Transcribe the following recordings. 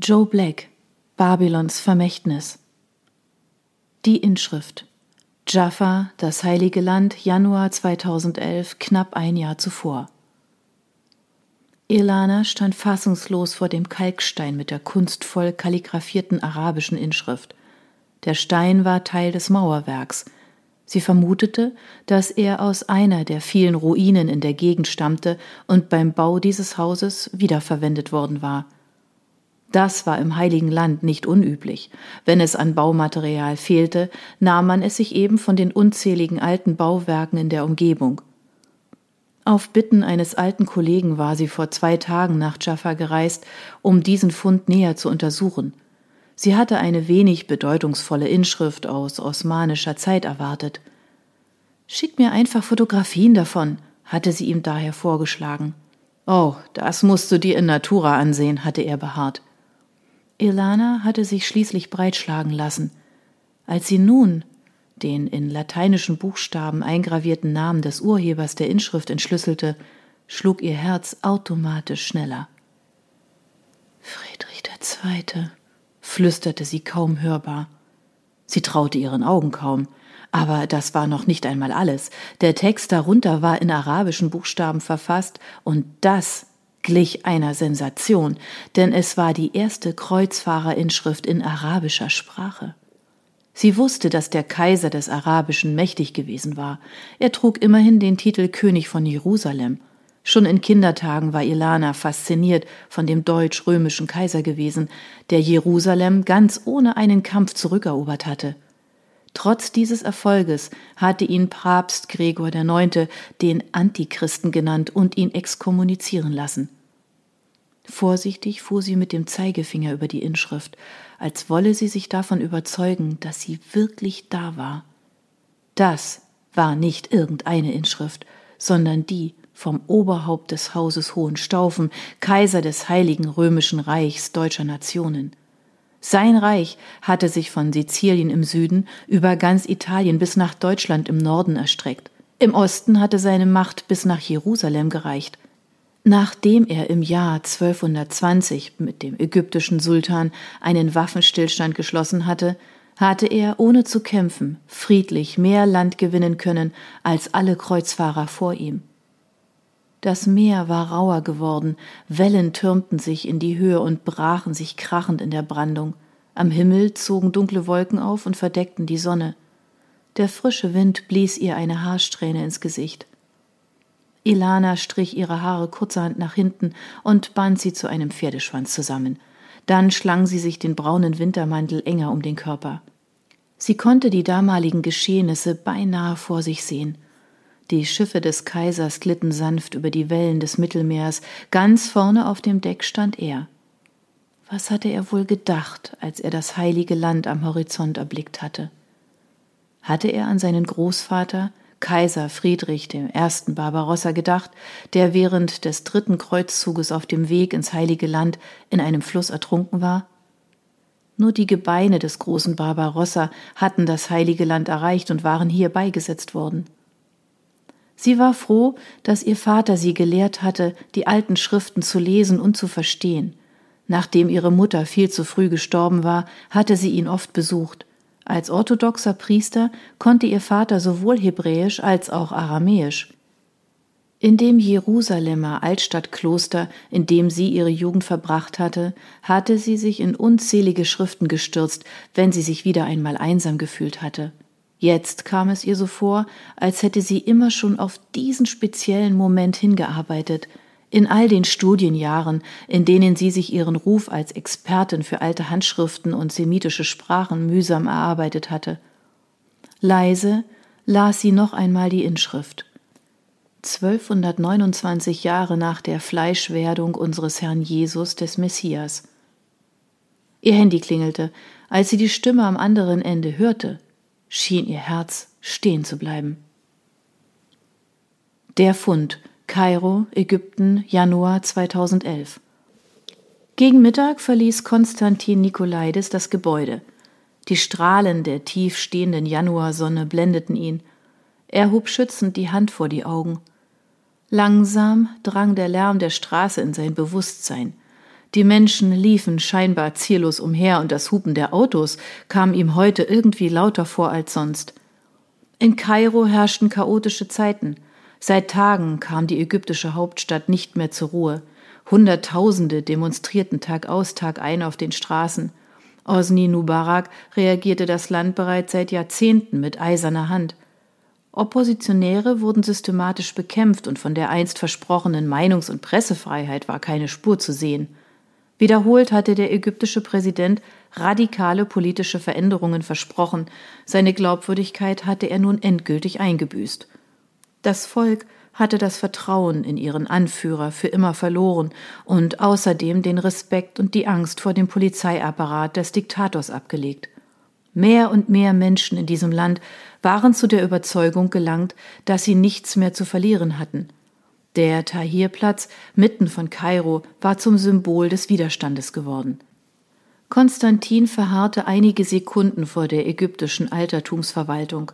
Joe Black, Babylons Vermächtnis. Die Inschrift. Jaffa, das Heilige Land, Januar 2011, knapp ein Jahr zuvor. Ilana stand fassungslos vor dem Kalkstein mit der kunstvoll kalligraphierten arabischen Inschrift. Der Stein war Teil des Mauerwerks. Sie vermutete, dass er aus einer der vielen Ruinen in der Gegend stammte und beim Bau dieses Hauses wiederverwendet worden war – das war im Heiligen Land nicht unüblich. Wenn es an Baumaterial fehlte, nahm man es sich eben von den unzähligen alten Bauwerken in der Umgebung. Auf Bitten eines alten Kollegen war sie vor zwei Tagen nach Jaffa gereist, um diesen Fund näher zu untersuchen. Sie hatte eine wenig bedeutungsvolle Inschrift aus osmanischer Zeit erwartet. Schick mir einfach Fotografien davon, hatte sie ihm daher vorgeschlagen. Oh, das musst du dir in Natura ansehen, hatte er beharrt. Ilana hatte sich schließlich breitschlagen lassen. Als sie nun den in lateinischen Buchstaben eingravierten Namen des Urhebers der Inschrift entschlüsselte, schlug ihr Herz automatisch schneller. Friedrich II., flüsterte sie kaum hörbar. Sie traute ihren Augen kaum. Aber das war noch nicht einmal alles. Der Text darunter war in arabischen Buchstaben verfasst, und das glich einer Sensation, denn es war die erste Kreuzfahrerinschrift in arabischer Sprache. Sie wusste, dass der Kaiser des Arabischen mächtig gewesen war. Er trug immerhin den Titel König von Jerusalem. Schon in Kindertagen war Ilana fasziniert von dem deutsch-römischen Kaiser gewesen, der Jerusalem ganz ohne einen Kampf zurückerobert hatte. Trotz dieses Erfolges hatte ihn Papst Gregor IX. den Antichristen genannt und ihn exkommunizieren lassen. Vorsichtig fuhr sie mit dem Zeigefinger über die Inschrift, als wolle sie sich davon überzeugen, dass sie wirklich da war. Das war nicht irgendeine Inschrift, sondern die vom Oberhaupt des Hauses Hohenstaufen, Kaiser des Heiligen Römischen Reichs deutscher Nationen. Sein Reich hatte sich von Sizilien im Süden über ganz Italien bis nach Deutschland im Norden erstreckt. Im Osten hatte seine Macht bis nach Jerusalem gereicht. Nachdem er im Jahr 1220 mit dem ägyptischen Sultan einen Waffenstillstand geschlossen hatte, hatte er ohne zu kämpfen friedlich mehr Land gewinnen können als alle Kreuzfahrer vor ihm. Das Meer war rauer geworden, Wellen türmten sich in die Höhe und brachen sich krachend in der Brandung. Am Himmel zogen dunkle Wolken auf und verdeckten die Sonne. Der frische Wind blies ihr eine Haarsträhne ins Gesicht. Ilana strich ihre Haare kurzerhand nach hinten und band sie zu einem Pferdeschwanz zusammen. Dann schlang sie sich den braunen Wintermantel enger um den Körper. Sie konnte die damaligen Geschehnisse beinahe vor sich sehen. Die Schiffe des Kaisers glitten sanft über die Wellen des Mittelmeers, ganz vorne auf dem Deck stand er. Was hatte er wohl gedacht, als er das heilige Land am Horizont erblickt hatte? Hatte er an seinen Großvater, Kaiser Friedrich I. Barbarossa gedacht, der während des dritten Kreuzzuges auf dem Weg ins Heilige Land in einem Fluss ertrunken war? Nur die Gebeine des großen Barbarossa hatten das Heilige Land erreicht und waren hier beigesetzt worden. Sie war froh, dass ihr Vater sie gelehrt hatte, die alten Schriften zu lesen und zu verstehen. Nachdem ihre Mutter viel zu früh gestorben war, hatte sie ihn oft besucht. Als orthodoxer Priester konnte ihr Vater sowohl Hebräisch als auch Aramäisch. In dem Jerusalemer Altstadtkloster, in dem sie ihre Jugend verbracht hatte, hatte sie sich in unzählige Schriften gestürzt, wenn sie sich wieder einmal einsam gefühlt hatte. Jetzt kam es ihr so vor, als hätte sie immer schon auf diesen speziellen Moment hingearbeitet, in all den Studienjahren, in denen sie sich ihren Ruf als Expertin für alte Handschriften und semitische Sprachen mühsam erarbeitet hatte. Leise las sie noch einmal die Inschrift. 1229 Jahre nach der Fleischwerdung unseres Herrn Jesus des Messias. Ihr Handy klingelte. Als sie die Stimme am anderen Ende hörte, schien ihr Herz stehen zu bleiben. Der Fund Kairo, Ägypten, Januar 2011. Gegen Mittag verließ Konstantin Nikolaidis das Gebäude. Die Strahlen der tief stehenden Januarsonne blendeten ihn. Er hob schützend die Hand vor die Augen. Langsam drang der Lärm der Straße in sein Bewusstsein. Die Menschen liefen scheinbar ziellos umher und das Hupen der Autos kam ihm heute irgendwie lauter vor als sonst. In Kairo herrschten chaotische Zeiten. Seit Tagen kam die ägyptische Hauptstadt nicht mehr zur Ruhe. Hunderttausende demonstrierten Tag aus, Tag ein auf den Straßen. Osni Mubarak reagierte das Land bereits seit Jahrzehnten mit eiserner Hand. Oppositionäre wurden systematisch bekämpft und von der einst versprochenen Meinungs- und Pressefreiheit war keine Spur zu sehen. Wiederholt hatte der ägyptische Präsident radikale politische Veränderungen versprochen, seine Glaubwürdigkeit hatte er nun endgültig eingebüßt. Das Volk hatte das Vertrauen in ihren Anführer für immer verloren und außerdem den Respekt und die Angst vor dem Polizeiapparat des Diktators abgelegt. Mehr und mehr Menschen in diesem Land waren zu der Überzeugung gelangt, dass sie nichts mehr zu verlieren hatten. Der Tahirplatz mitten von Kairo war zum Symbol des Widerstandes geworden. Konstantin verharrte einige Sekunden vor der ägyptischen Altertumsverwaltung.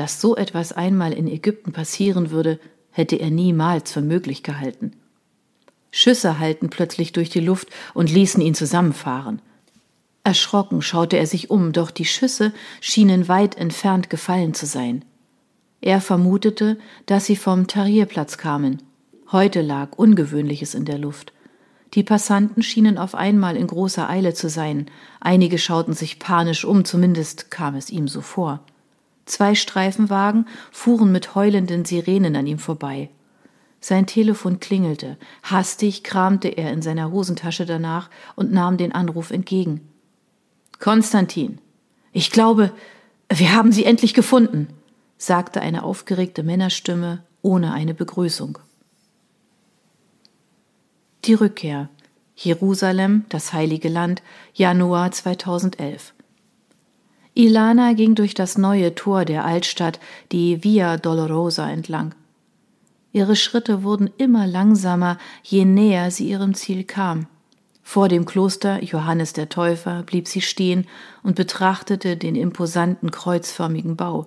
Dass so etwas einmal in Ägypten passieren würde, hätte er niemals für möglich gehalten. Schüsse hallten plötzlich durch die Luft und ließen ihn zusammenfahren. Erschrocken schaute er sich um, doch die Schüsse schienen weit entfernt gefallen zu sein. Er vermutete, dass sie vom Tarierplatz kamen. Heute lag Ungewöhnliches in der Luft. Die Passanten schienen auf einmal in großer Eile zu sein. Einige schauten sich panisch um, zumindest kam es ihm so vor. Zwei Streifenwagen fuhren mit heulenden Sirenen an ihm vorbei. Sein Telefon klingelte. Hastig kramte er in seiner Hosentasche danach und nahm den Anruf entgegen. Konstantin, ich glaube, wir haben sie endlich gefunden, sagte eine aufgeregte Männerstimme ohne eine Begrüßung. Die Rückkehr. Jerusalem, das heilige Land, Januar 2011. Ilana ging durch das neue Tor der Altstadt, die Via Dolorosa entlang. Ihre Schritte wurden immer langsamer, je näher sie ihrem Ziel kam. Vor dem Kloster Johannes der Täufer blieb sie stehen und betrachtete den imposanten kreuzförmigen Bau.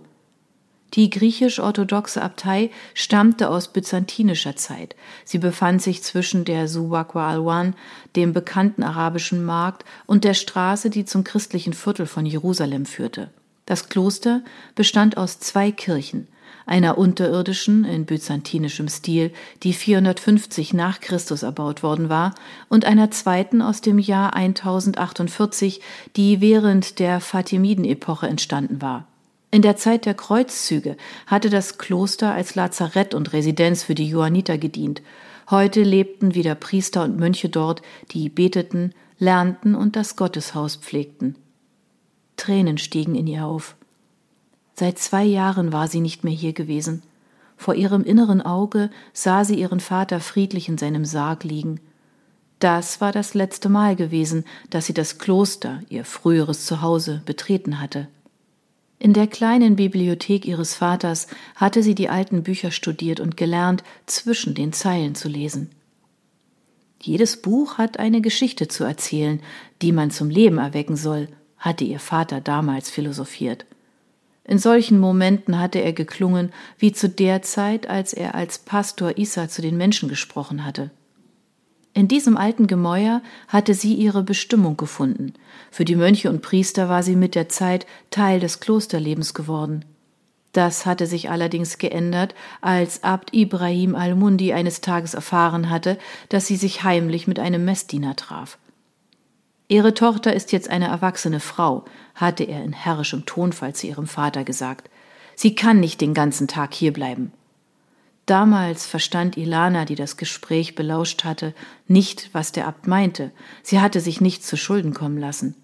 Die griechisch-orthodoxe Abtei stammte aus byzantinischer Zeit. Sie befand sich zwischen der Subakwa Alwan, dem bekannten arabischen Markt, und der Straße, die zum christlichen Viertel von Jerusalem führte. Das Kloster bestand aus zwei Kirchen, einer unterirdischen in byzantinischem Stil, die 450 nach Christus erbaut worden war, und einer zweiten aus dem Jahr 1048, die während der Fatimiden-Epoche entstanden war. In der Zeit der Kreuzzüge hatte das Kloster als Lazarett und Residenz für die Johanniter gedient. Heute lebten wieder Priester und Mönche dort, die beteten, lernten und das Gotteshaus pflegten. Tränen stiegen in ihr auf. Seit zwei Jahren war sie nicht mehr hier gewesen. Vor ihrem inneren Auge sah sie ihren Vater friedlich in seinem Sarg liegen. Das war das letzte Mal gewesen, dass sie das Kloster, ihr früheres Zuhause, betreten hatte. In der kleinen Bibliothek ihres Vaters hatte sie die alten Bücher studiert und gelernt, zwischen den Zeilen zu lesen. Jedes Buch hat eine Geschichte zu erzählen, die man zum Leben erwecken soll, hatte ihr Vater damals philosophiert. In solchen Momenten hatte er geklungen wie zu der Zeit, als er als Pastor Isa zu den Menschen gesprochen hatte. In diesem alten Gemäuer hatte sie ihre Bestimmung gefunden. Für die Mönche und Priester war sie mit der Zeit Teil des Klosterlebens geworden. Das hatte sich allerdings geändert, als Abt Ibrahim al-Mundi eines Tages erfahren hatte, dass sie sich heimlich mit einem Messdiener traf. Ihre Tochter ist jetzt eine erwachsene Frau, hatte er in herrischem Tonfall zu ihrem Vater gesagt. Sie kann nicht den ganzen Tag hierbleiben. Damals verstand Ilana, die das Gespräch belauscht hatte, nicht, was der Abt meinte. Sie hatte sich nichts zu Schulden kommen lassen.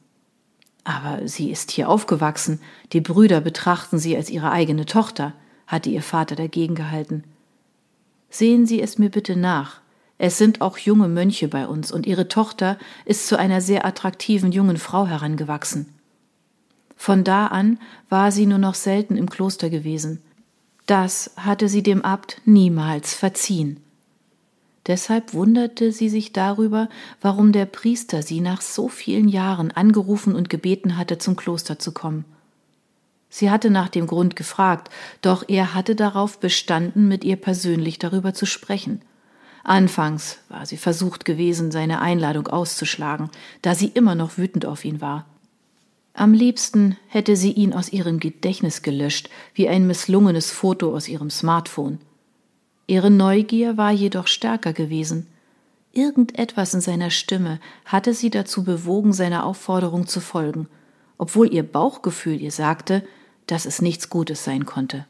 Aber sie ist hier aufgewachsen. Die Brüder betrachten sie als ihre eigene Tochter, hatte ihr Vater dagegen gehalten. Sehen Sie es mir bitte nach. Es sind auch junge Mönche bei uns, und ihre Tochter ist zu einer sehr attraktiven jungen Frau herangewachsen. Von da an war sie nur noch selten im Kloster gewesen. Das hatte sie dem Abt niemals verziehen. Deshalb wunderte sie sich darüber, warum der Priester sie nach so vielen Jahren angerufen und gebeten hatte, zum Kloster zu kommen. Sie hatte nach dem Grund gefragt, doch er hatte darauf bestanden, mit ihr persönlich darüber zu sprechen. Anfangs war sie versucht gewesen, seine Einladung auszuschlagen, da sie immer noch wütend auf ihn war. Am liebsten hätte sie ihn aus ihrem Gedächtnis gelöscht, wie ein misslungenes Foto aus ihrem Smartphone. Ihre Neugier war jedoch stärker gewesen. Irgendetwas in seiner Stimme hatte sie dazu bewogen, seiner Aufforderung zu folgen, obwohl ihr Bauchgefühl ihr sagte, dass es nichts Gutes sein konnte.